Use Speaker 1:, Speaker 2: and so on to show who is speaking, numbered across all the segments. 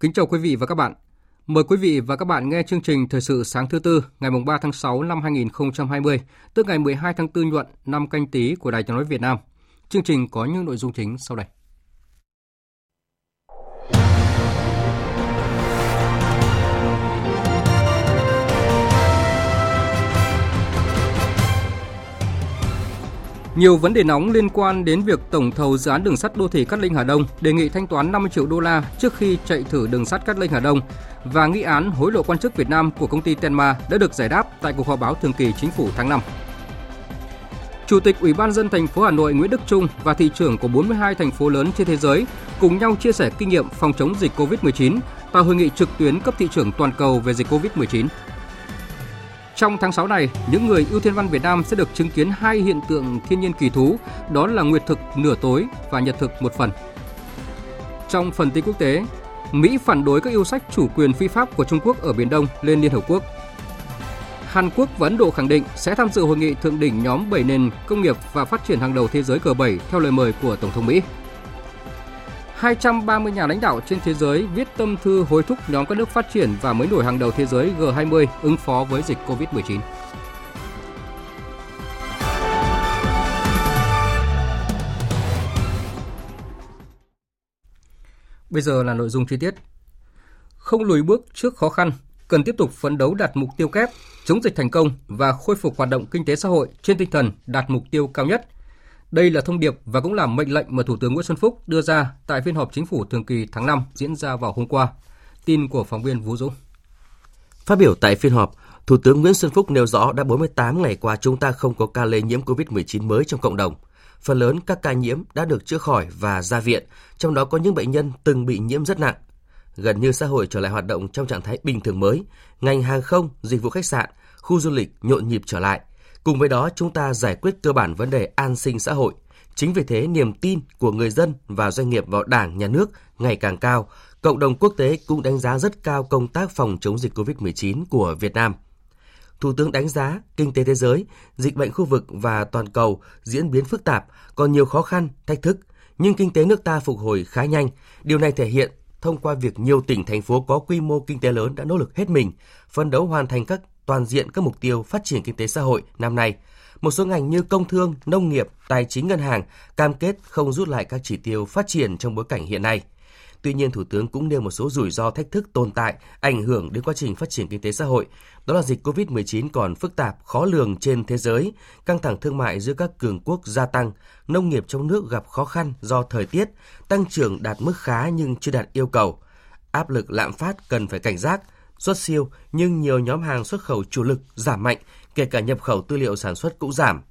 Speaker 1: Kính chào quý vị và các bạn. Mời quý vị và các bạn nghe chương trình Thời sự sáng thứ tư ngày 3 tháng 6 năm 2020, tức ngày 12 tháng 4 nhuận năm canh tí của Đài tiếng nói Việt Nam. Chương trình có những nội dung chính sau đây. Nhiều vấn đề nóng liên quan đến việc tổng thầu dự án đường sắt đô thị Cát Linh Hà Đông đề nghị thanh toán 50 triệu đô la trước khi chạy thử đường sắt Cát Linh Hà Đông và nghi án hối lộ quan chức Việt Nam của công ty Tenma đã được giải đáp tại cuộc họp báo thường kỳ chính phủ tháng 5. Chủ tịch Ủy ban dân thành phố Hà Nội Nguyễn Đức Trung và thị trưởng của 42 thành phố lớn trên thế giới cùng nhau chia sẻ kinh nghiệm phòng chống dịch COVID-19 tại hội nghị trực tuyến cấp thị trưởng toàn cầu về dịch COVID-19. Trong tháng 6 này, những người ưu thiên văn Việt Nam sẽ được chứng kiến hai hiện tượng thiên nhiên kỳ thú, đó là nguyệt thực nửa tối và nhật thực một phần. Trong phần tin quốc tế, Mỹ phản đối các yêu sách chủ quyền phi pháp của Trung Quốc ở Biển Đông lên Liên Hợp Quốc. Hàn Quốc và Ấn Độ khẳng định sẽ tham dự hội nghị thượng đỉnh nhóm 7 nền công nghiệp và phát triển hàng đầu thế giới G7 theo lời mời của Tổng thống Mỹ. 230 nhà lãnh đạo trên thế giới viết tâm thư hối thúc nhóm các nước phát triển và mới nổi hàng đầu thế giới G20 ứng phó với dịch COVID-19. Bây giờ là nội dung chi tiết. Không lùi bước trước khó khăn, cần tiếp tục phấn đấu đạt mục tiêu kép, chống dịch thành công và khôi phục hoạt động kinh tế xã hội trên tinh thần đạt mục tiêu cao nhất – đây là thông điệp và cũng là mệnh lệnh mà Thủ tướng Nguyễn Xuân Phúc đưa ra tại phiên họp chính phủ thường kỳ tháng 5 diễn ra vào hôm qua. Tin của phóng viên Vũ Dũng.
Speaker 2: Phát biểu tại phiên họp, Thủ tướng Nguyễn Xuân Phúc nêu rõ đã 48 ngày qua chúng ta không có ca lây nhiễm COVID-19 mới trong cộng đồng. Phần lớn các ca nhiễm đã được chữa khỏi và ra viện, trong đó có những bệnh nhân từng bị nhiễm rất nặng. Gần như xã hội trở lại hoạt động trong trạng thái bình thường mới, ngành hàng không, dịch vụ khách sạn, khu du lịch nhộn nhịp trở lại – Cùng với đó, chúng ta giải quyết cơ bản vấn đề an sinh xã hội. Chính vì thế, niềm tin của người dân và doanh nghiệp vào Đảng, Nhà nước ngày càng cao. Cộng đồng quốc tế cũng đánh giá rất cao công tác phòng chống dịch COVID-19 của Việt Nam. Thủ tướng đánh giá kinh tế thế giới, dịch bệnh khu vực và toàn cầu diễn biến phức tạp, còn nhiều khó khăn, thách thức, nhưng kinh tế nước ta phục hồi khá nhanh. Điều này thể hiện thông qua việc nhiều tỉnh thành phố có quy mô kinh tế lớn đã nỗ lực hết mình, phân đấu hoàn thành các toàn diện các mục tiêu phát triển kinh tế xã hội năm nay. Một số ngành như công thương, nông nghiệp, tài chính ngân hàng cam kết không rút lại các chỉ tiêu phát triển trong bối cảnh hiện nay. Tuy nhiên, Thủ tướng cũng nêu một số rủi ro thách thức tồn tại, ảnh hưởng đến quá trình phát triển kinh tế xã hội. Đó là dịch COVID-19 còn phức tạp, khó lường trên thế giới, căng thẳng thương mại giữa các cường quốc gia tăng, nông nghiệp trong nước gặp khó khăn do thời tiết, tăng trưởng đạt mức khá nhưng chưa đạt yêu cầu. Áp lực lạm phát cần phải cảnh giác, xuất siêu nhưng nhiều nhóm hàng xuất khẩu chủ lực giảm mạnh, kể cả nhập khẩu tư liệu sản xuất cũng giảm.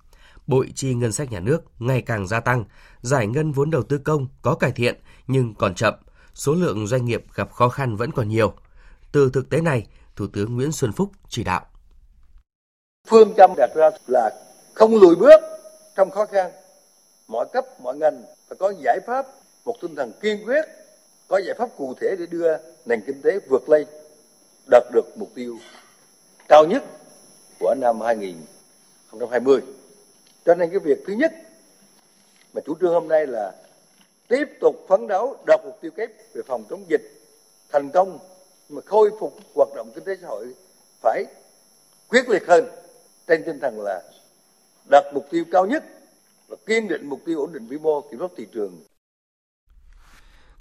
Speaker 2: Bội chi ngân sách nhà nước ngày càng gia tăng, giải ngân vốn đầu tư công có cải thiện nhưng còn chậm, số lượng doanh nghiệp gặp khó khăn vẫn còn nhiều. Từ thực tế này, Thủ tướng Nguyễn Xuân Phúc chỉ đạo.
Speaker 3: Phương châm đặt ra là không lùi bước trong khó khăn. Mọi cấp, mọi ngành phải có giải pháp, một tinh thần kiên quyết, có giải pháp cụ thể để đưa nền kinh tế vượt lên đạt được mục tiêu cao nhất của năm 2020. Cho nên cái việc thứ nhất mà chủ trương hôm nay là tiếp tục phấn đấu đạt mục tiêu kép về phòng chống dịch thành công mà khôi phục hoạt động kinh tế xã hội phải quyết liệt hơn trên tinh thần là đặt mục tiêu cao nhất và kiên định mục tiêu ổn định vĩ mô kiểm soát thị trường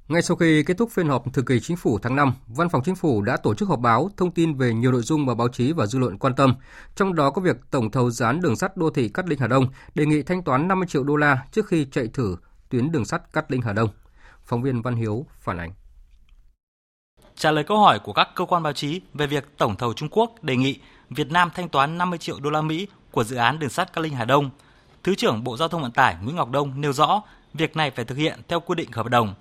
Speaker 1: ngay sau khi kết thúc phiên họp thường kỳ chính phủ tháng 5, Văn phòng Chính phủ đã tổ chức họp báo thông tin về nhiều nội dung mà báo chí và dư luận quan tâm, trong đó có việc tổng thầu dự án đường sắt đô thị Cát Linh Hà Đông đề nghị thanh toán 50 triệu đô la trước khi chạy thử tuyến đường sắt Cát Linh Hà Đông. Phóng viên Văn Hiếu phản ánh.
Speaker 4: Trả lời câu hỏi của các cơ quan báo chí về việc tổng thầu Trung Quốc đề nghị Việt Nam thanh toán 50 triệu đô la Mỹ của dự án đường sắt Cát Linh Hà Đông, Thứ trưởng Bộ Giao thông Vận tải Nguyễn Ngọc Đông nêu rõ việc này phải thực hiện theo quy định hợp đồng.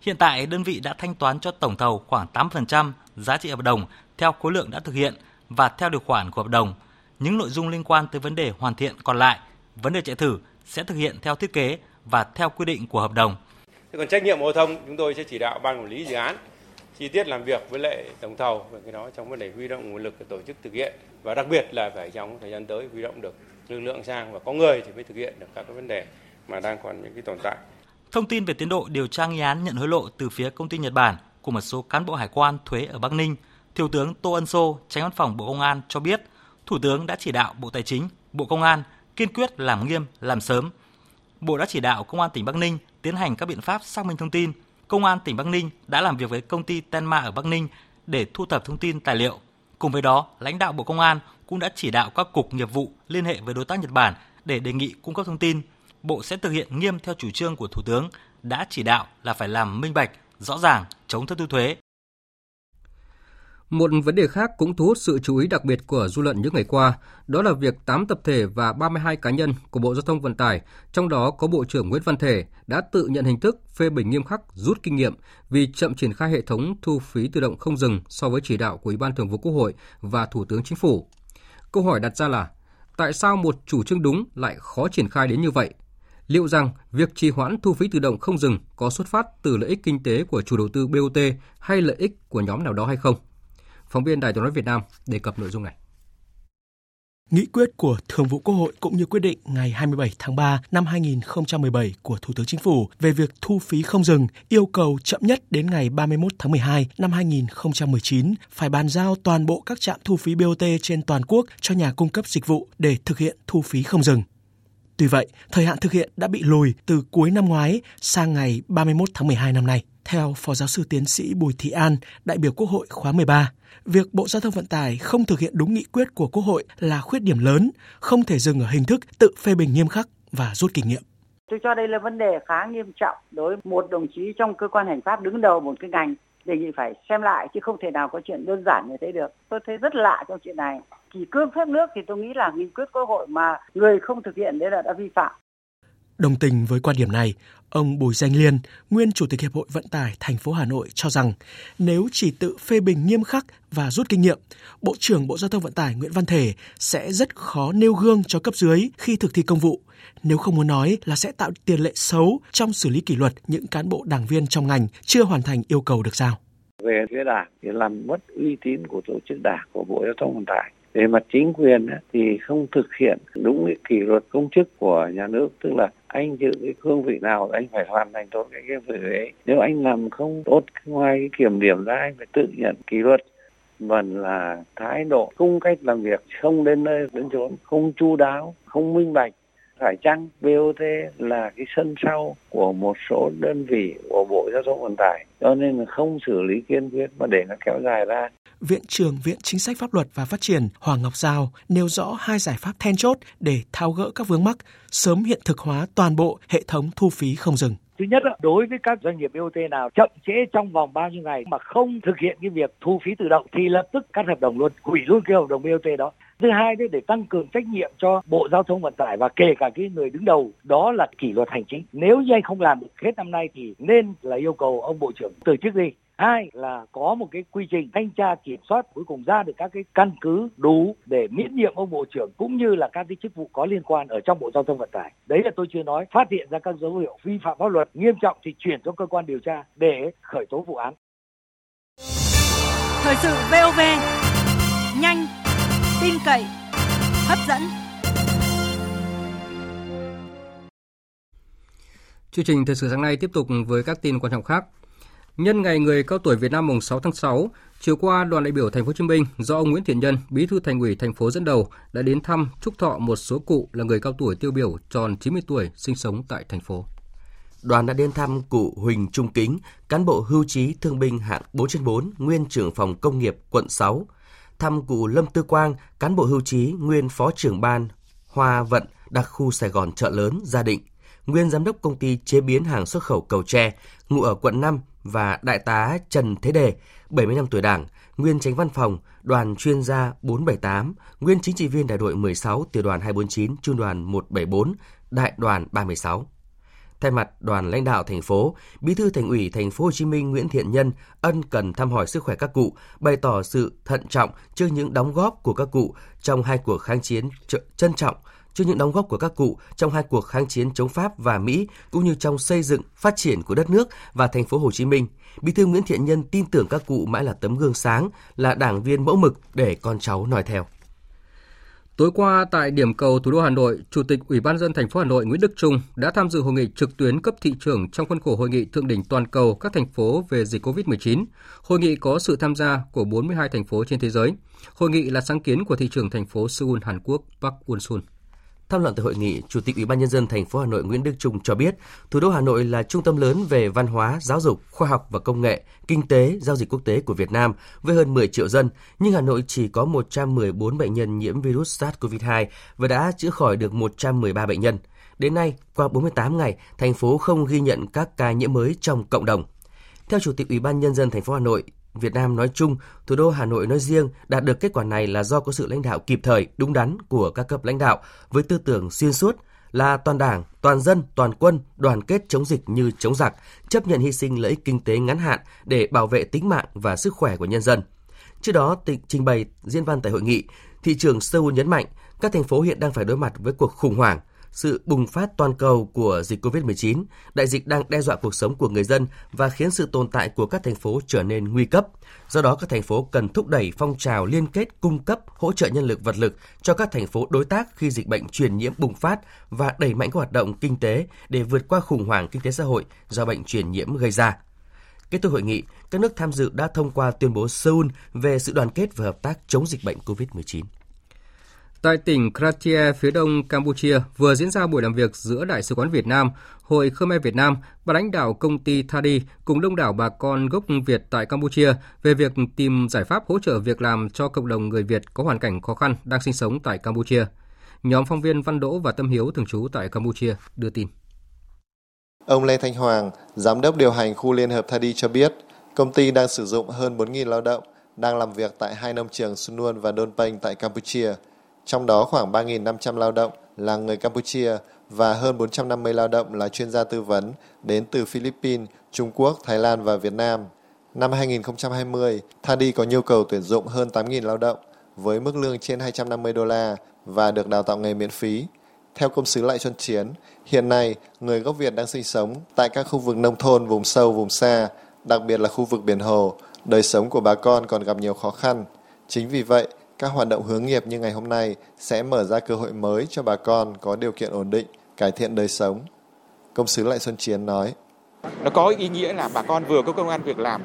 Speaker 4: Hiện tại đơn vị đã thanh toán cho tổng thầu khoảng 8% giá trị hợp đồng theo khối lượng đã thực hiện và theo điều khoản của hợp đồng. Những nội dung liên quan tới vấn đề hoàn thiện còn lại, vấn đề chạy thử sẽ thực hiện theo thiết kế và theo quy định của hợp đồng.
Speaker 5: Thế còn trách nhiệm giao thông chúng tôi sẽ chỉ đạo ban quản lý dự án chi tiết làm việc với lại tổng thầu về cái đó trong vấn đề huy động nguồn lực để tổ chức thực hiện và đặc biệt là phải trong thời gian tới huy động được lực lượng sang và có người thì mới thực hiện được các cái vấn đề mà đang còn những cái tồn tại.
Speaker 4: Thông tin về tiến độ điều tra nghi án nhận hối lộ từ phía công ty Nhật Bản của một số cán bộ hải quan thuế ở Bắc Ninh, Thiếu tướng Tô Ân Sô, Tránh Văn phòng Bộ Công an cho biết, Thủ tướng đã chỉ đạo Bộ Tài chính, Bộ Công an kiên quyết làm nghiêm, làm sớm. Bộ đã chỉ đạo Công an tỉnh Bắc Ninh tiến hành các biện pháp xác minh thông tin. Công an tỉnh Bắc Ninh đã làm việc với công ty Tenma ở Bắc Ninh để thu thập thông tin tài liệu. Cùng với đó, lãnh đạo Bộ Công an cũng đã chỉ đạo các cục nghiệp vụ liên hệ với đối tác Nhật Bản để đề nghị cung cấp thông tin. Bộ sẽ thực hiện nghiêm theo chủ trương của Thủ tướng đã chỉ đạo là phải làm minh bạch, rõ ràng, chống thất thu thuế.
Speaker 1: Một vấn đề khác cũng thu hút sự chú ý đặc biệt của dư luận những ngày qua, đó là việc 8 tập thể và 32 cá nhân của Bộ Giao thông Vận tải, trong đó có Bộ trưởng Nguyễn Văn Thể, đã tự nhận hình thức phê bình nghiêm khắc, rút kinh nghiệm vì chậm triển khai hệ thống thu phí tự động không dừng so với chỉ đạo của Ủy ban Thường vụ Quốc hội và Thủ tướng Chính phủ. Câu hỏi đặt ra là, tại sao một chủ trương đúng lại khó triển khai đến như vậy? Liệu rằng việc trì hoãn thu phí tự động không dừng có xuất phát từ lợi ích kinh tế của chủ đầu tư BOT hay lợi ích của nhóm nào đó hay không? Phóng viên Đài tiếng nói Việt Nam đề cập nội dung này.
Speaker 6: Nghị quyết của Thường vụ Quốc hội cũng như quyết định ngày 27 tháng 3 năm 2017 của Thủ tướng Chính phủ về việc thu phí không dừng yêu cầu chậm nhất đến ngày 31 tháng 12 năm 2019 phải bàn giao toàn bộ các trạm thu phí BOT trên toàn quốc cho nhà cung cấp dịch vụ để thực hiện thu phí không dừng. Tuy vậy, thời hạn thực hiện đã bị lùi từ cuối năm ngoái sang ngày 31 tháng 12 năm nay. Theo Phó Giáo sư Tiến sĩ Bùi Thị An, đại biểu Quốc hội khóa 13, việc Bộ Giao thông Vận tải không thực hiện đúng nghị quyết của Quốc hội là khuyết điểm lớn, không thể dừng ở hình thức tự phê bình nghiêm khắc và rút kinh nghiệm.
Speaker 7: Tôi cho đây là vấn đề khá nghiêm trọng đối với một đồng chí trong cơ quan hành pháp đứng đầu một cái ngành đề nghị phải xem lại chứ không thể nào có chuyện đơn giản như thế được. Tôi thấy rất lạ trong chuyện này. Kỳ cương phép nước thì tôi nghĩ là nghị quyết quốc hội mà người không thực hiện đấy là đã vi phạm.
Speaker 6: Đồng tình với quan điểm này, ông Bùi Danh Liên, nguyên chủ tịch Hiệp hội Vận tải thành phố Hà Nội cho rằng nếu chỉ tự phê bình nghiêm khắc và rút kinh nghiệm, Bộ trưởng Bộ Giao thông Vận tải Nguyễn Văn Thể sẽ rất khó nêu gương cho cấp dưới khi thực thi công vụ. Nếu không muốn nói là sẽ tạo tiền lệ xấu trong xử lý kỷ luật những cán bộ đảng viên trong ngành chưa hoàn thành yêu cầu được giao.
Speaker 8: Về phía đảng thì làm mất uy tín của tổ chức đảng của Bộ Giao thông Vận tải về mặt chính quyền thì không thực hiện đúng cái kỷ luật công chức của nhà nước tức là anh giữ cái cương vị nào anh phải hoàn thành tốt cái cái việc ấy nếu anh làm không tốt ngoài cái kiểm điểm ra, anh phải tự nhận kỷ luật. Vẫn là thái độ, cung cách làm việc, không đến nơi, đến chốn, không chu đáo, không minh bạch phải chăng BOT là cái sân sau của một số đơn vị của Bộ Giao thông Vận tải cho nên là không xử lý kiên quyết mà để nó kéo dài ra.
Speaker 6: Viện trưởng Viện Chính sách Pháp luật và Phát triển Hoàng Ngọc Giao nêu rõ hai giải pháp then chốt để tháo gỡ các vướng mắc, sớm hiện thực hóa toàn bộ hệ thống thu phí không dừng.
Speaker 9: Thứ nhất, đối với các doanh nghiệp BOT nào chậm trễ trong vòng bao nhiêu ngày mà không thực hiện cái việc thu phí tự động thì lập tức cắt hợp đồng luôn, hủy luôn cái hợp đồng BOT đó. Thứ hai đấy để tăng cường trách nhiệm cho Bộ Giao thông Vận tải và kể cả cái người đứng đầu đó là kỷ luật hành chính. Nếu như anh không làm được hết năm nay thì nên là yêu cầu ông Bộ trưởng từ chức đi. Hai là có một cái quy trình thanh tra kiểm soát cuối cùng ra được các cái căn cứ đủ để miễn nhiệm ông bộ trưởng cũng như là các cái chức vụ có liên quan ở trong bộ giao thông vận tải. Đấy là tôi chưa nói phát hiện ra các dấu hiệu vi phạm pháp luật nghiêm trọng thì chuyển cho cơ quan điều tra để khởi tố vụ án.
Speaker 10: Thời sự VOV nhanh, tin cậy, hấp dẫn.
Speaker 1: Chương trình thời sự sáng nay tiếp tục với các tin quan trọng khác. Nhân ngày người cao tuổi Việt Nam mùng 6 tháng 6, chiều qua đoàn đại biểu Thành phố Hồ Chí Minh do ông Nguyễn Thiện Nhân, Bí thư Thành ủy thành phố dẫn đầu đã đến thăm chúc thọ một số cụ là người cao tuổi tiêu biểu tròn 90 tuổi sinh sống tại thành phố.
Speaker 2: đoàn đã đến thăm cụ Huỳnh Trung Kính, cán bộ hưu trí thương binh hạng 4 trên 4, nguyên trưởng phòng công nghiệp quận 6. Thăm cụ Lâm Tư Quang, cán bộ hưu trí, nguyên phó trưởng ban Hoa Vận, đặc khu Sài Gòn chợ lớn, Gia Định, nguyên giám đốc công ty chế biến hàng xuất khẩu cầu tre, ngụ ở quận 5 và đại tá Trần Thế Đề, 70 năm tuổi Đảng, nguyên tránh văn phòng, đoàn chuyên gia 478, nguyên chính trị viên đại đội 16, tiểu đoàn 249, trung đoàn 174, đại đoàn 36. Thay mặt đoàn lãnh đạo thành phố, Bí thư Thành ủy Thành phố Hồ Chí Minh Nguyễn Thiện Nhân ân cần thăm hỏi sức khỏe các cụ, bày tỏ sự thận trọng trước những đóng góp của các cụ trong hai cuộc kháng chiến trân trọng trước những đóng góp của các cụ trong hai cuộc kháng chiến chống Pháp và Mỹ cũng như trong xây dựng, phát triển của đất nước và thành phố Hồ Chí Minh. Bí thư Nguyễn Thiện Nhân tin tưởng các cụ mãi là tấm gương sáng, là đảng viên mẫu mực để con cháu noi theo.
Speaker 1: Tối qua tại điểm cầu thủ đô Hà Nội, Chủ tịch Ủy ban dân thành phố Hà Nội Nguyễn Đức Trung đã tham dự hội nghị trực tuyến cấp thị trưởng trong khuôn khổ hội nghị thượng đỉnh toàn cầu các thành phố về dịch COVID-19. Hội nghị có sự tham gia của 42 thành phố trên thế giới. Hội nghị là sáng kiến của thị trưởng thành phố Seoul, Hàn Quốc Park Won-sun.
Speaker 2: Tham luận tại hội nghị, Chủ tịch Ủy ban nhân dân thành phố Hà Nội Nguyễn Đức Trung cho biết, thủ đô Hà Nội là trung tâm lớn về văn hóa, giáo dục, khoa học và công nghệ, kinh tế, giao dịch quốc tế của Việt Nam với hơn 10 triệu dân, nhưng Hà Nội chỉ có 114 bệnh nhân nhiễm virus SARS-CoV-2 và đã chữa khỏi được 113 bệnh nhân. Đến nay, qua 48 ngày, thành phố không ghi nhận các ca nhiễm mới trong cộng đồng. Theo Chủ tịch Ủy ban nhân dân thành phố Hà Nội, Việt Nam nói chung, thủ đô Hà Nội nói riêng đạt được kết quả này là do có sự lãnh đạo kịp thời, đúng đắn của các cấp lãnh đạo với tư tưởng xuyên suốt là toàn đảng, toàn dân, toàn quân đoàn kết chống dịch như chống giặc, chấp nhận hy sinh lợi ích kinh tế ngắn hạn để bảo vệ tính mạng và sức khỏe của nhân dân. Trước đó, trình bày diễn văn tại hội nghị, thị trưởng Seoul nhấn mạnh các thành phố hiện đang phải đối mặt với cuộc khủng hoảng sự bùng phát toàn cầu của dịch COVID-19, đại dịch đang đe dọa cuộc sống của người dân và khiến sự tồn tại của các thành phố trở nên nguy cấp. Do đó, các thành phố cần thúc đẩy phong trào liên kết cung cấp hỗ trợ nhân lực vật lực cho các thành phố đối tác khi dịch bệnh truyền nhiễm bùng phát và đẩy mạnh các hoạt động kinh tế để vượt qua khủng hoảng kinh tế xã hội do bệnh truyền nhiễm gây ra. Kết thúc hội nghị, các nước tham dự đã thông qua tuyên bố Seoul về sự đoàn kết và hợp tác chống dịch bệnh COVID-19.
Speaker 1: Tại tỉnh Kratia, phía đông Campuchia, vừa diễn ra buổi làm việc giữa Đại sứ quán Việt Nam, Hội Khmer Việt Nam và lãnh đạo công ty Thadi cùng đông đảo bà con gốc Việt tại Campuchia về việc tìm giải pháp hỗ trợ việc làm cho cộng đồng người Việt có hoàn cảnh khó khăn đang sinh sống tại Campuchia. Nhóm phóng viên Văn Đỗ và Tâm Hiếu thường trú tại Campuchia đưa tin.
Speaker 11: Ông Lê Thanh Hoàng, giám đốc điều hành khu liên hợp Thadi cho biết, công ty đang sử dụng hơn 4.000 lao động đang làm việc tại hai nông trường Sunuan và Đôn Penh tại Campuchia – trong đó khoảng 3.500 lao động là người Campuchia và hơn 450 lao động là chuyên gia tư vấn đến từ Philippines, Trung Quốc, Thái Lan và Việt Nam. Năm 2020, Thadi có nhu cầu tuyển dụng hơn 8.000 lao động với mức lương trên 250 đô la và được đào tạo nghề miễn phí. Theo công sứ Lại Xuân Chiến, hiện nay người gốc Việt đang sinh sống tại các khu vực nông thôn vùng sâu, vùng xa, đặc biệt là khu vực biển hồ, đời sống của bà con còn gặp nhiều khó khăn. Chính vì vậy, các hoạt động hướng nghiệp như ngày hôm nay sẽ mở ra cơ hội mới cho bà con có điều kiện ổn định, cải thiện đời sống. Công sứ Lại Xuân Chiến nói.
Speaker 12: Nó có ý nghĩa là bà con vừa có công an việc làm,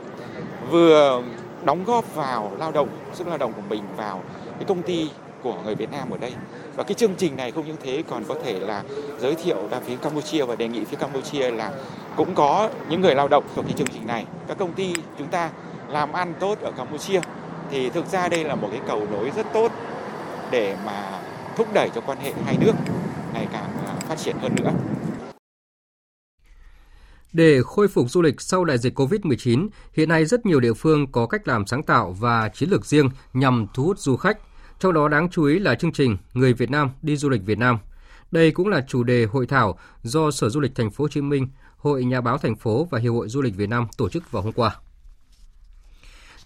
Speaker 12: vừa đóng góp vào lao động, sức lao động của mình vào cái công ty của người Việt Nam ở đây. Và cái chương trình này không những thế còn có thể là giới thiệu ra phía Campuchia và đề nghị phía Campuchia là cũng có những người lao động trong cái chương trình này. Các công ty chúng ta làm ăn tốt ở Campuchia thì thực ra đây là một cái cầu nối rất tốt để mà thúc đẩy cho quan hệ hai nước ngày càng à, phát triển hơn nữa.
Speaker 1: Để khôi phục du lịch sau đại dịch COVID-19, hiện nay rất nhiều địa phương có cách làm sáng tạo và chiến lược riêng nhằm thu hút du khách. Trong đó đáng chú ý là chương trình Người Việt Nam đi du lịch Việt Nam. Đây cũng là chủ đề hội thảo do Sở Du lịch Thành phố Hồ Chí Minh, Hội Nhà báo thành phố và Hiệp hội Du lịch Việt Nam tổ chức vào hôm qua.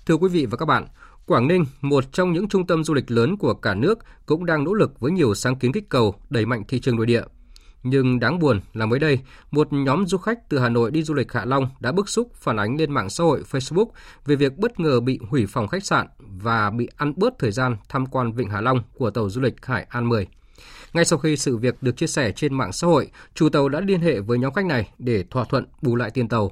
Speaker 1: Thưa quý vị và các bạn, Quảng Ninh, một trong những trung tâm du lịch lớn của cả nước, cũng đang nỗ lực với nhiều sáng kiến kích cầu đẩy mạnh thị trường nội địa. Nhưng đáng buồn là mới đây, một nhóm du khách từ Hà Nội đi du lịch Hạ Long đã bức xúc phản ánh lên mạng xã hội Facebook về việc bất ngờ bị hủy phòng khách sạn và bị ăn bớt thời gian tham quan Vịnh Hạ Long của tàu du lịch Hải An 10. Ngay sau khi sự việc được chia sẻ trên mạng xã hội, chủ tàu đã liên hệ với nhóm khách này để thỏa thuận bù lại tiền tàu.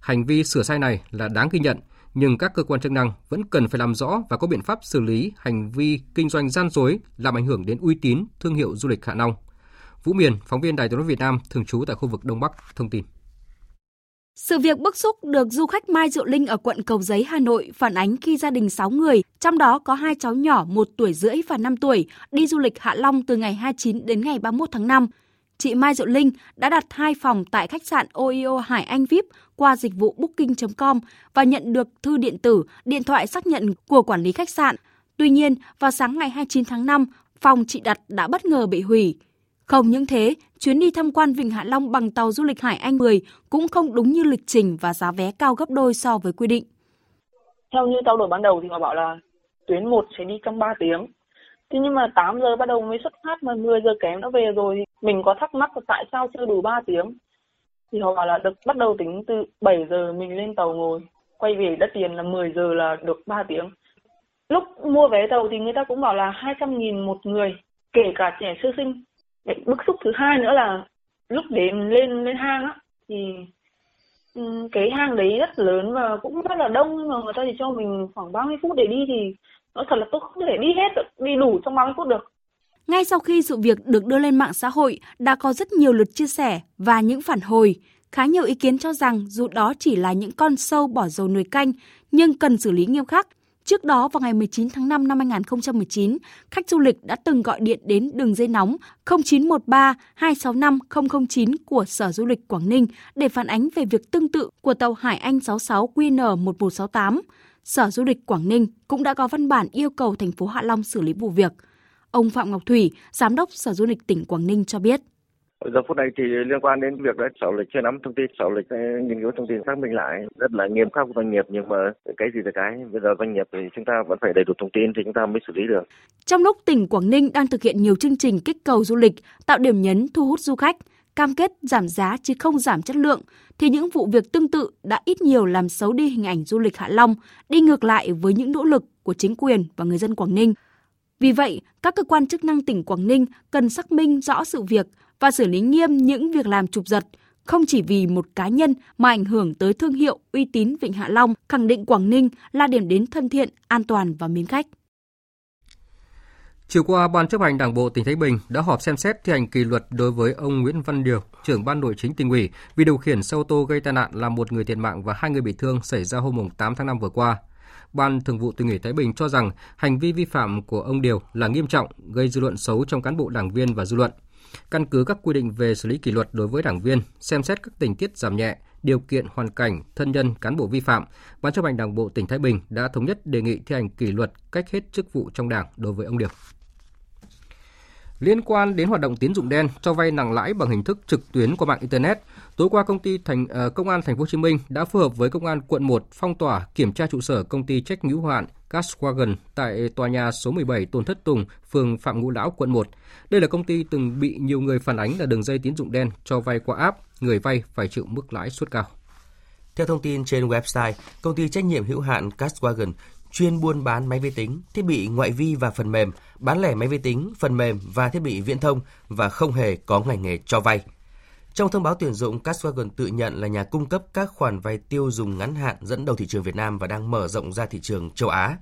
Speaker 1: Hành vi sửa sai này là đáng ghi nhận, nhưng các cơ quan chức năng vẫn cần phải làm rõ và có biện pháp xử lý hành vi kinh doanh gian dối làm ảnh hưởng đến uy tín thương hiệu du lịch Hạ Long. Vũ Miền, phóng viên Đài Tiếng nói Việt Nam thường trú tại khu vực Đông Bắc thông tin.
Speaker 13: Sự việc bức xúc được du khách Mai Diệu Linh ở quận Cầu Giấy, Hà Nội phản ánh khi gia đình 6 người, trong đó có hai cháu nhỏ 1 tuổi rưỡi và 5 tuổi, đi du lịch Hạ Long từ ngày 29 đến ngày 31 tháng 5. Chị Mai Diệu Linh đã đặt hai phòng tại khách sạn OIO Hải Anh VIP qua dịch vụ booking.com và nhận được thư điện tử, điện thoại xác nhận của quản lý khách sạn. Tuy nhiên, vào sáng ngày 29 tháng 5, phòng chị đặt đã bất ngờ bị hủy. Không những thế, chuyến đi tham quan Vịnh Hạ Long bằng tàu du lịch Hải Anh 10 cũng không đúng như lịch trình và giá vé cao gấp đôi so với quy định.
Speaker 14: Theo như trao đổi ban đầu thì họ bảo là tuyến 1 sẽ đi trong 3 tiếng. Thế nhưng mà 8 giờ bắt đầu mới xuất phát mà 10 giờ kém đã về rồi. Mình có thắc mắc là tại sao chưa đủ 3 tiếng. Thì họ bảo là được bắt đầu tính từ 7 giờ mình lên tàu ngồi. Quay về đất tiền là 10 giờ là được 3 tiếng. Lúc mua vé tàu thì người ta cũng bảo là 200 nghìn một người, kể cả trẻ sơ sinh bức xúc thứ hai nữa là lúc đến lên lên hang á thì ừ, cái hang đấy rất lớn và cũng rất là đông nhưng mà người ta chỉ cho mình khoảng 30 phút để đi thì nói thật là tôi không thể đi hết được, đi đủ trong 30 phút được.
Speaker 13: Ngay sau khi sự việc được đưa lên mạng xã hội, đã có rất nhiều lượt chia sẻ và những phản hồi. Khá nhiều ý kiến cho rằng dù đó chỉ là những con sâu bỏ dầu nồi canh, nhưng cần xử lý nghiêm khắc Trước đó vào ngày 19 tháng 5 năm 2019, khách du lịch đã từng gọi điện đến đường dây nóng 0913 265 009 của Sở Du lịch Quảng Ninh để phản ánh về việc tương tự của tàu Hải Anh 66 QN 1168. Sở Du lịch Quảng Ninh cũng đã có văn bản yêu cầu thành phố Hạ Long xử lý vụ việc. Ông Phạm Ngọc Thủy, Giám đốc Sở Du lịch tỉnh Quảng Ninh cho biết.
Speaker 15: Giờ phút này thì liên quan đến việc đó sở lịch chưa nắm thông tin, sở lịch nghiên cứu thông tin xác minh lại rất là nghiêm khắc của doanh nghiệp nhưng mà cái gì là cái bây giờ doanh nghiệp thì chúng ta vẫn phải đầy đủ thông tin thì chúng ta mới xử lý được.
Speaker 13: Trong lúc tỉnh Quảng Ninh đang thực hiện nhiều chương trình kích cầu du lịch, tạo điểm nhấn thu hút du khách, cam kết giảm giá chứ không giảm chất lượng, thì những vụ việc tương tự đã ít nhiều làm xấu đi hình ảnh du lịch Hạ Long, đi ngược lại với những nỗ lực của chính quyền và người dân Quảng Ninh. Vì vậy, các cơ quan chức năng tỉnh Quảng Ninh cần xác minh rõ sự việc và xử lý nghiêm những việc làm trục giật, không chỉ vì một cá nhân mà ảnh hưởng tới thương hiệu uy tín Vịnh Hạ Long, khẳng định Quảng Ninh là điểm đến thân thiện, an toàn và mến khách.
Speaker 1: Chiều qua, Ban chấp hành Đảng bộ tỉnh Thái Bình đã họp xem xét thi hành kỷ luật đối với ông Nguyễn Văn Điều, trưởng ban nội chính tỉnh ủy, vì điều khiển xe ô tô gây tai nạn làm một người thiệt mạng và hai người bị thương xảy ra hôm 8 tháng 5 vừa qua. Ban Thường vụ tỉnh ủy Thái Bình cho rằng hành vi vi phạm của ông Điều là nghiêm trọng, gây dư luận xấu trong cán bộ đảng viên và dư luận. Căn cứ các quy định về xử lý kỷ luật đối với đảng viên, xem xét các tình tiết giảm nhẹ, điều kiện hoàn cảnh, thân nhân cán bộ vi phạm, Ban chấp hành Đảng bộ tỉnh Thái Bình đã thống nhất đề nghị thi hành kỷ luật cách hết chức vụ trong Đảng đối với ông Điệp. Liên quan đến hoạt động tín dụng đen cho vay nặng lãi bằng hình thức trực tuyến qua mạng internet, tối qua công ty thành ờ, công an thành phố Hồ Chí Minh đã phối hợp với công an quận 1 phong tỏa kiểm tra trụ sở công ty trách nhiệm hữu hạn Gaswagon tại tòa nhà số 17 Tôn Thất Tùng, phường Phạm Ngũ Lão, quận 1. Đây là công ty từng bị nhiều người phản ánh là đường dây tín dụng đen cho vay qua app, người vay phải chịu mức lãi suất cao.
Speaker 2: Theo thông tin trên website, công ty trách nhiệm hữu hạn Gaswagon chuyên buôn bán máy vi tính, thiết bị ngoại vi và phần mềm, bán lẻ máy vi tính, phần mềm và thiết bị viễn thông và không hề có ngành nghề cho vay. Trong thông báo tuyển dụng, Cashwagon tự nhận là nhà cung cấp các khoản vay tiêu dùng ngắn hạn dẫn đầu thị trường Việt Nam và đang mở rộng ra thị trường châu Á.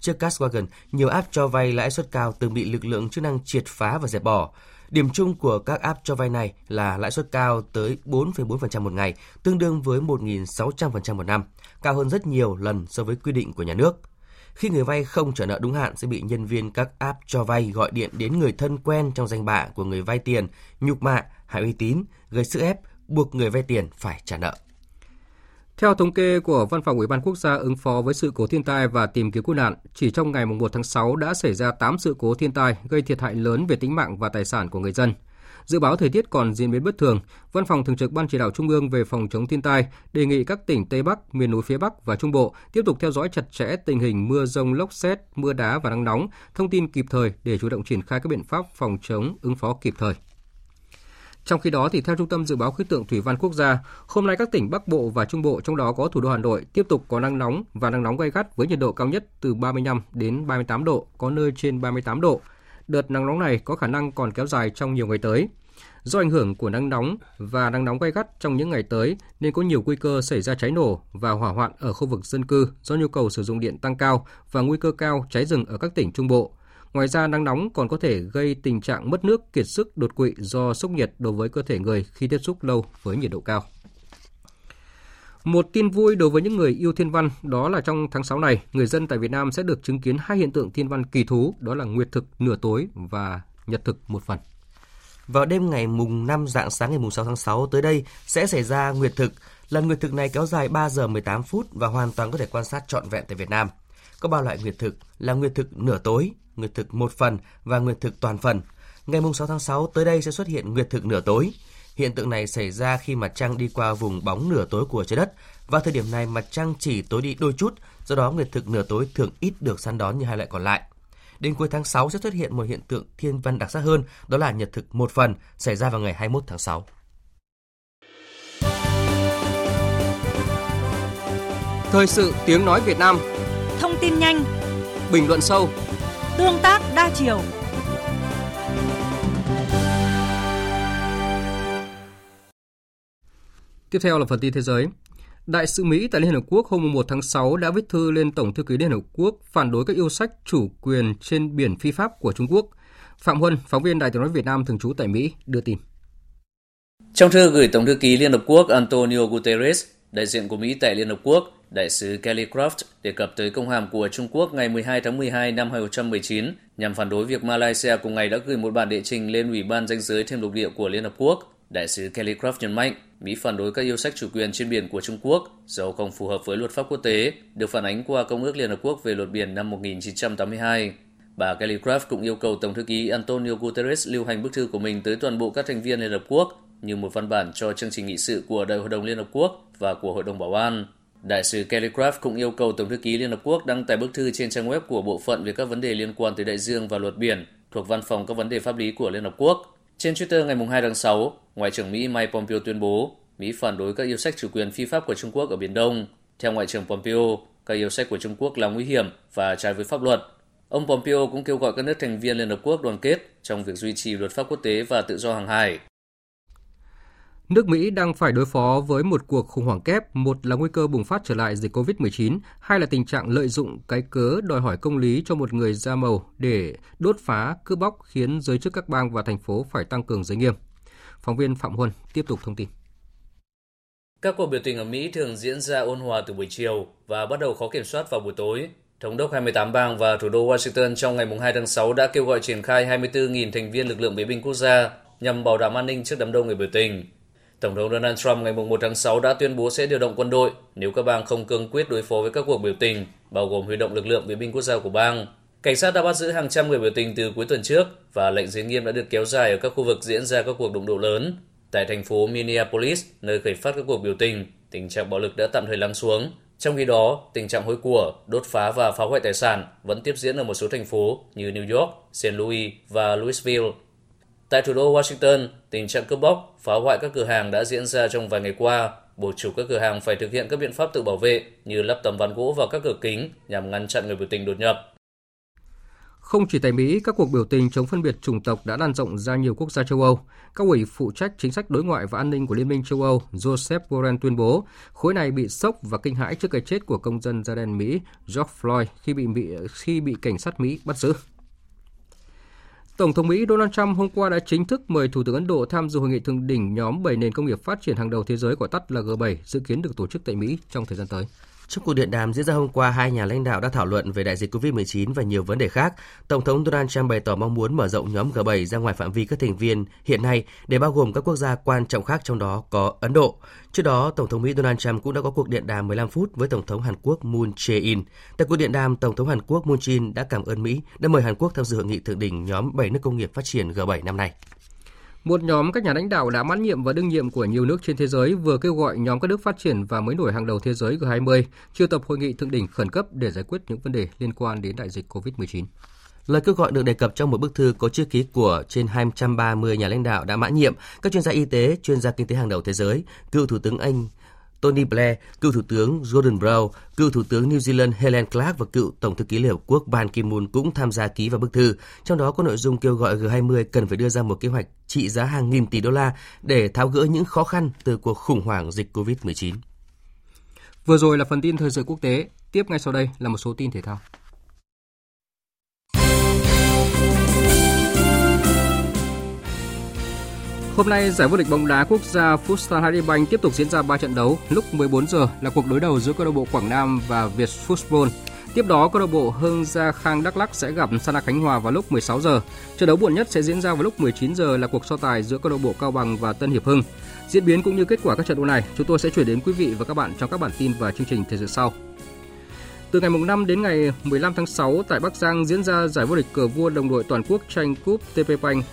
Speaker 2: Trước Cashwagon, nhiều app cho vay lãi suất cao từng bị lực lượng chức năng triệt phá và dẹp bỏ. Điểm chung của các app cho vay này là lãi suất cao tới 4,4% một ngày, tương đương với 1.600% một năm, cao hơn rất nhiều lần so với quy định của nhà nước. Khi người vay không trả nợ đúng hạn sẽ bị nhân viên các app cho vay gọi điện đến người thân quen trong danh bạ của người vay tiền, nhục mạ, hại uy tín, gây sức ép, buộc người vay tiền phải trả nợ.
Speaker 1: Theo thống kê của Văn phòng Ủy ban Quốc gia ứng phó với sự cố thiên tai và tìm kiếm cứu nạn, chỉ trong ngày 1 tháng 6 đã xảy ra 8 sự cố thiên tai gây thiệt hại lớn về tính mạng và tài sản của người dân. Dự báo thời tiết còn diễn biến bất thường, Văn phòng Thường trực Ban Chỉ đạo Trung ương về phòng chống thiên tai đề nghị các tỉnh Tây Bắc, miền núi phía Bắc và Trung Bộ tiếp tục theo dõi chặt chẽ tình hình mưa rông lốc xét, mưa đá và nắng nóng, thông tin kịp thời để chủ động triển khai các biện pháp phòng chống ứng phó kịp thời. Trong khi đó, thì theo Trung tâm Dự báo Khí tượng Thủy văn Quốc gia, hôm nay các tỉnh Bắc Bộ và Trung Bộ, trong đó có thủ đô Hà Nội, tiếp tục có nắng nóng và nắng nóng gay gắt với nhiệt độ cao nhất từ 35 đến 38 độ, có nơi trên 38 độ. Đợt nắng nóng này có khả năng còn kéo dài trong nhiều ngày tới. Do ảnh hưởng của nắng nóng và nắng nóng gay gắt trong những ngày tới nên có nhiều nguy cơ xảy ra cháy nổ và hỏa hoạn ở khu vực dân cư do nhu cầu sử dụng điện tăng cao và nguy cơ cao cháy rừng ở các tỉnh Trung Bộ. Ngoài ra, nắng nóng còn có thể gây tình trạng mất nước, kiệt sức, đột quỵ do sốc nhiệt đối với cơ thể người khi tiếp xúc lâu với nhiệt độ cao. Một tin vui đối với những người yêu thiên văn đó là trong tháng 6 này, người dân tại Việt Nam sẽ được chứng kiến hai hiện tượng thiên văn kỳ thú, đó là nguyệt thực nửa tối và nhật thực một phần.
Speaker 2: Vào đêm ngày mùng 5 dạng sáng ngày mùng 6 tháng 6 tới đây sẽ xảy ra nguyệt thực. Lần nguyệt thực này kéo dài 3 giờ 18 phút và hoàn toàn có thể quan sát trọn vẹn tại Việt Nam. Có ba loại nguyệt thực là nguyệt thực nửa tối, nguyệt thực một phần và nguyệt thực toàn phần. Ngày mùng 6 tháng 6 tới đây sẽ xuất hiện nguyệt thực nửa tối. Hiện tượng này xảy ra khi mặt trăng đi qua vùng bóng nửa tối của trái đất. Và thời điểm này mặt trăng chỉ tối đi đôi chút, do đó nguyệt thực nửa tối thường ít được săn đón như hai loại còn lại. Đến cuối tháng 6 sẽ xuất hiện một hiện tượng thiên văn đặc sắc hơn, đó là nhật thực một phần xảy ra vào ngày 21 tháng 6.
Speaker 1: Thời sự tiếng nói Việt Nam
Speaker 10: Thông tin nhanh
Speaker 1: Bình luận sâu
Speaker 10: Tương tác đa chiều
Speaker 1: Tiếp theo là phần tin thế giới. Đại sứ Mỹ tại Liên Hợp Quốc hôm 1 tháng 6 đã viết thư lên Tổng thư ký Liên Hợp Quốc phản đối các yêu sách chủ quyền trên biển phi pháp của Trung Quốc. Phạm Huân, phóng viên Đài tiếng nói Việt Nam thường trú tại Mỹ, đưa tin.
Speaker 16: Trong thư gửi Tổng thư ký Liên Hợp Quốc Antonio Guterres, đại diện của Mỹ tại Liên Hợp Quốc, đại sứ Kelly Croft đề cập tới công hàm của Trung Quốc ngày 12 tháng 12 năm 2019 nhằm phản đối việc Malaysia cùng ngày đã gửi một bản đệ trình lên Ủy ban danh giới thêm lục địa của Liên Hợp Quốc. Đại sứ Kelly Croft nhấn mạnh, Mỹ phản đối các yêu sách chủ quyền trên biển của Trung Quốc do không phù hợp với luật pháp quốc tế, được phản ánh qua Công ước Liên Hợp Quốc về luật biển năm 1982. Bà Kelly Craft cũng yêu cầu Tổng thư ký Antonio Guterres lưu hành bức thư của mình tới toàn bộ các thành viên Liên Hợp Quốc như một văn bản cho chương trình nghị sự của Đại hội đồng Liên Hợp Quốc và của Hội đồng Bảo an. Đại sứ Kelly Craft cũng yêu cầu Tổng thư ký Liên Hợp Quốc đăng tải bức thư trên trang web của bộ phận về các vấn đề liên quan tới đại dương và luật biển thuộc Văn phòng các vấn đề pháp lý của Liên Hợp Quốc. Trên Twitter ngày 2 tháng 6, Ngoại trưởng Mỹ Mike Pompeo tuyên bố Mỹ phản đối các yêu sách chủ quyền phi pháp của Trung Quốc ở Biển Đông. Theo Ngoại trưởng Pompeo, các yêu sách của Trung Quốc là nguy hiểm và trái với pháp luật. Ông Pompeo cũng kêu gọi các nước thành viên Liên Hợp Quốc đoàn kết trong việc duy trì luật pháp quốc tế và tự do hàng hải.
Speaker 1: Nước Mỹ đang phải đối phó với một cuộc khủng hoảng kép, một là nguy cơ bùng phát trở lại dịch COVID-19, hai là tình trạng lợi dụng cái cớ đòi hỏi công lý cho một người da màu để đốt phá, cướp bóc khiến giới chức các bang và thành phố phải tăng cường giới nghiêm. Phóng viên Phạm Huân tiếp tục thông tin.
Speaker 16: Các cuộc biểu tình ở Mỹ thường diễn ra ôn hòa từ buổi chiều và bắt đầu khó kiểm soát vào buổi tối. Thống đốc 28 bang và thủ đô Washington trong ngày 2 tháng 6 đã kêu gọi triển khai 24.000 thành viên lực lượng vệ binh quốc gia nhằm bảo đảm an ninh trước đám đông người biểu tình. Tổng thống Donald Trump ngày 1 tháng 6 đã tuyên bố sẽ điều động quân đội nếu các bang không cương quyết đối phó với các cuộc biểu tình, bao gồm huy động lực lượng vệ binh quốc gia của bang. Cảnh sát đã bắt giữ hàng trăm người biểu tình từ cuối tuần trước và lệnh giới nghiêm đã được kéo dài ở các khu vực diễn ra các cuộc đụng độ lớn. Tại thành phố Minneapolis, nơi khởi phát các cuộc biểu tình, tình trạng bạo lực đã tạm thời lắng xuống. Trong khi đó, tình trạng hối của, đốt phá và phá hoại tài sản vẫn tiếp diễn ở một số thành phố như New York, St. Louis và Louisville. Tại thủ đô Washington, tình trạng cướp bóc, phá hoại các cửa hàng đã diễn ra trong vài ngày qua, buộc chủ các cửa hàng phải thực hiện các biện pháp tự bảo vệ như lắp tấm ván gỗ vào các cửa kính nhằm ngăn chặn người biểu tình đột nhập.
Speaker 1: Không chỉ tại Mỹ, các cuộc biểu tình chống phân biệt chủng tộc đã lan rộng ra nhiều quốc gia châu Âu. Các ủy phụ trách chính sách đối ngoại và an ninh của Liên minh châu Âu Joseph Borrell tuyên bố khối này bị sốc và kinh hãi trước cái chết của công dân da đen Mỹ George Floyd khi bị, bị khi bị cảnh sát Mỹ bắt giữ. Tổng thống Mỹ Donald Trump hôm qua đã chính thức mời Thủ tướng Ấn Độ tham dự hội nghị thượng đỉnh nhóm 7 nền công nghiệp phát triển hàng đầu thế giới gọi tắt là G7 dự kiến được tổ chức tại Mỹ trong thời gian tới.
Speaker 2: Trong cuộc điện đàm diễn ra hôm qua, hai nhà lãnh đạo đã thảo luận về đại dịch COVID-19 và nhiều vấn đề khác. Tổng thống Donald Trump bày tỏ mong muốn mở rộng nhóm G7 ra ngoài phạm vi các thành viên hiện nay để bao gồm các quốc gia quan trọng khác trong đó có Ấn Độ. Trước đó, Tổng thống Mỹ Donald Trump cũng đã có cuộc điện đàm 15 phút với Tổng thống Hàn Quốc Moon Jae-in. Tại cuộc điện đàm, Tổng thống Hàn Quốc Moon Jae-in đã cảm ơn Mỹ đã mời Hàn Quốc tham dự hội nghị thượng đỉnh nhóm 7 nước công nghiệp phát triển G7 năm nay.
Speaker 1: Một nhóm các nhà lãnh đạo đã mãn nhiệm và đương nhiệm của nhiều nước trên thế giới vừa kêu gọi nhóm các nước phát triển và mới nổi hàng đầu thế giới G20 triệu tập hội nghị thượng đỉnh khẩn cấp để giải quyết những vấn đề liên quan đến đại dịch COVID-19.
Speaker 2: Lời kêu gọi được đề cập trong một bức thư có chữ ký của trên 230 nhà lãnh đạo đã mãn nhiệm, các chuyên gia y tế, chuyên gia kinh tế hàng đầu thế giới, cựu Thủ tướng Anh Tony Blair, cựu Thủ tướng Gordon Brown, cựu Thủ tướng New Zealand Helen Clark và cựu Tổng thư ký Liên Hợp Quốc Ban Ki-moon cũng tham gia ký vào bức thư. Trong đó có nội dung kêu gọi G20 cần phải đưa ra một kế hoạch trị giá hàng nghìn tỷ đô la để tháo gỡ những khó khăn từ cuộc khủng hoảng dịch COVID-19.
Speaker 1: Vừa rồi là phần tin thời sự quốc tế. Tiếp ngay sau đây là một số tin thể thao. Hôm nay, giải vô địch bóng đá quốc gia Futsal Haribank tiếp tục diễn ra 3 trận đấu. Lúc 14 giờ là cuộc đối đầu giữa câu lạc bộ Quảng Nam và Việt Football. Tiếp đó, câu lạc bộ Hưng Gia Khang Đắk Lắk sẽ gặp Sana Khánh Hòa vào lúc 16 giờ. Trận đấu muộn nhất sẽ diễn ra vào lúc 19 giờ là cuộc so tài giữa câu lạc bộ Cao Bằng và Tân Hiệp Hưng. Diễn biến cũng như kết quả các trận đấu này, chúng tôi sẽ chuyển đến quý vị và các bạn trong các bản tin và chương trình thời sự sau. Từ ngày 5 đến ngày 15 tháng 6 tại Bắc Giang diễn ra giải vô địch cờ vua đồng đội toàn quốc tranh cúp TP Bank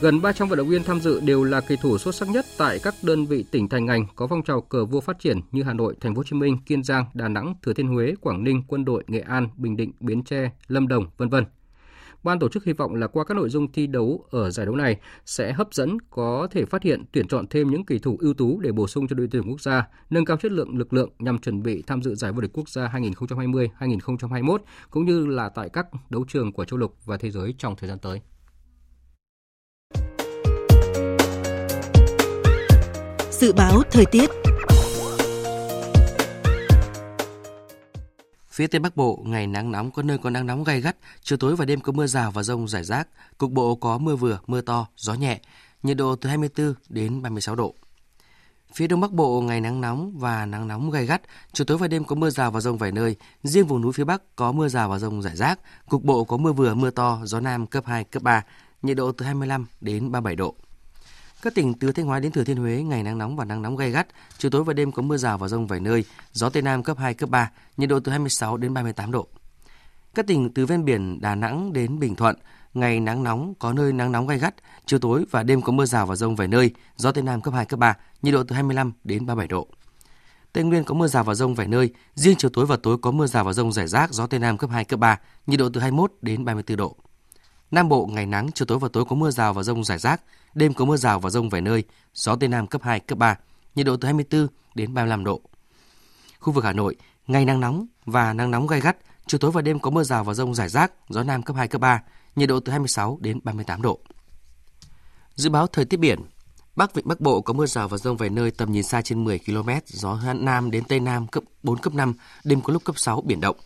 Speaker 1: Gần 300 vận động viên tham dự đều là kỳ thủ xuất sắc nhất tại các đơn vị tỉnh thành ngành có phong trào cờ vua phát triển như Hà Nội, Thành phố Hồ Chí Minh, Kiên Giang, Đà Nẵng, Thừa Thiên Huế, Quảng Ninh, Quân đội, Nghệ An, Bình Định, Bến Tre, Lâm Đồng, vân vân. Ban tổ chức hy vọng là qua các nội dung thi đấu ở giải đấu này sẽ hấp dẫn có thể phát hiện tuyển chọn thêm những kỳ thủ ưu tú để bổ sung cho đội tuyển quốc gia, nâng cao chất lượng lực lượng nhằm chuẩn bị tham dự giải vô địch quốc gia 2020-2021 cũng như là tại các đấu trường của châu lục và thế giới trong thời gian tới.
Speaker 10: Dự báo thời tiết
Speaker 2: Phía Tây Bắc Bộ, ngày nắng nóng có nơi có nắng nóng gay gắt, chiều tối và đêm có mưa rào và rông rải rác, cục bộ có mưa vừa, mưa to, gió nhẹ, nhiệt độ từ 24 đến 36 độ. Phía Đông Bắc Bộ ngày nắng nóng và nắng nóng gay gắt, chiều tối và đêm có mưa rào và rông vài nơi, riêng vùng núi phía Bắc có mưa rào và rông rải rác, cục bộ có mưa vừa, mưa to, gió Nam cấp 2, cấp 3, nhiệt độ từ 25 đến 37 độ. Các tỉnh từ Thanh Hóa đến Thừa Thiên Huế ngày nắng nóng và nắng nóng gay gắt, chiều tối và đêm có mưa rào và rông vài nơi, gió tây nam cấp 2 cấp 3, nhiệt độ từ 26 đến 38 độ. Các tỉnh từ ven biển Đà Nẵng đến Bình Thuận, ngày nắng nóng có nơi nắng nóng gay gắt, chiều tối và đêm có mưa rào và rông vài nơi, gió tây nam cấp 2 cấp 3, nhiệt độ từ 25 đến 37 độ. Tây Nguyên có mưa rào và rông vài nơi, riêng chiều tối và tối có mưa rào và rông rải rác, gió tây nam cấp 2 cấp 3, nhiệt độ từ 21 đến 34 độ. Nam Bộ ngày nắng, chiều tối và tối có mưa rào và rông rải rác, đêm có mưa rào và rông vài nơi, gió Tây Nam cấp 2, cấp 3, nhiệt độ từ 24 đến 35 độ. Khu vực Hà Nội, ngày nắng nóng và nắng nóng gai gắt, chiều tối và đêm có mưa rào và rông rải rác, gió Nam cấp 2, cấp 3, nhiệt độ từ 26 đến 38 độ. Dự báo thời tiết biển, Bắc Vịnh Bắc Bộ có mưa rào và rông vài nơi tầm nhìn xa trên 10 km, gió Nam đến Tây Nam cấp 4, cấp 5, đêm có lúc cấp 6, biển động.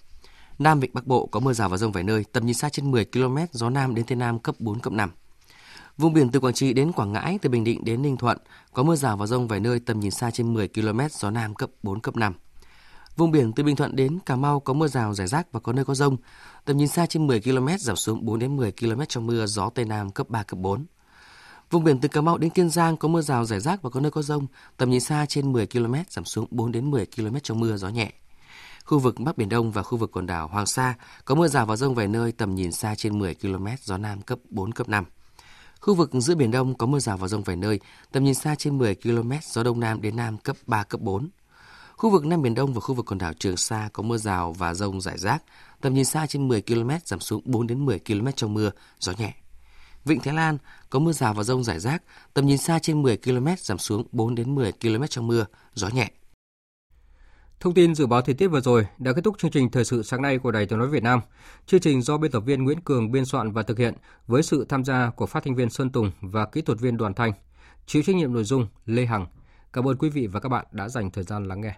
Speaker 2: Nam Vịnh Bắc Bộ có mưa rào và rông vài nơi, tầm nhìn xa trên 10 km, gió Nam đến Tây Nam cấp 4, cấp 5. Vùng biển từ Quảng Trị đến Quảng Ngãi, từ Bình Định đến Ninh Thuận có mưa rào và rông vài nơi tầm nhìn xa trên 10 km, gió Nam cấp 4, cấp 5. Vùng biển từ Bình Thuận đến Cà Mau có mưa rào rải rác và có nơi có rông. Tầm nhìn xa trên 10 km giảm xuống 4 đến 10 km trong mưa, gió Tây Nam cấp 3, cấp 4. Vùng biển từ Cà Mau đến Kiên Giang có mưa rào rải rác và có nơi có rông. Tầm nhìn xa trên 10 km giảm xuống 4 đến 10 km trong mưa, gió nhẹ. Khu vực Bắc Biển Đông và khu vực quần đảo Hoàng Sa có mưa rào và rông vài nơi tầm nhìn xa trên 10 km, gió Nam cấp 4, cấp 5. Khu vực giữa Biển Đông có mưa rào và rông vài nơi, tầm nhìn xa trên 10 km, gió Đông Nam đến Nam cấp 3, cấp 4. Khu vực Nam Biển Đông và khu vực quần đảo Trường Sa có mưa rào và rông rải rác, tầm nhìn xa trên 10 km, giảm xuống 4 đến 10 km trong mưa, gió nhẹ. Vịnh Thái Lan có mưa rào và rông rải rác, tầm nhìn xa trên 10 km, giảm xuống 4 đến 10 km trong mưa, gió nhẹ.
Speaker 1: Thông tin dự báo thời tiết vừa rồi đã kết thúc chương trình thời sự sáng nay của Đài Tiếng nói Việt Nam. Chương trình do biên tập viên Nguyễn Cường biên soạn và thực hiện với sự tham gia của phát thanh viên Sơn Tùng và kỹ thuật viên Đoàn Thanh. Chịu trách nhiệm nội dung Lê Hằng. Cảm ơn quý vị và các bạn đã dành thời gian lắng nghe.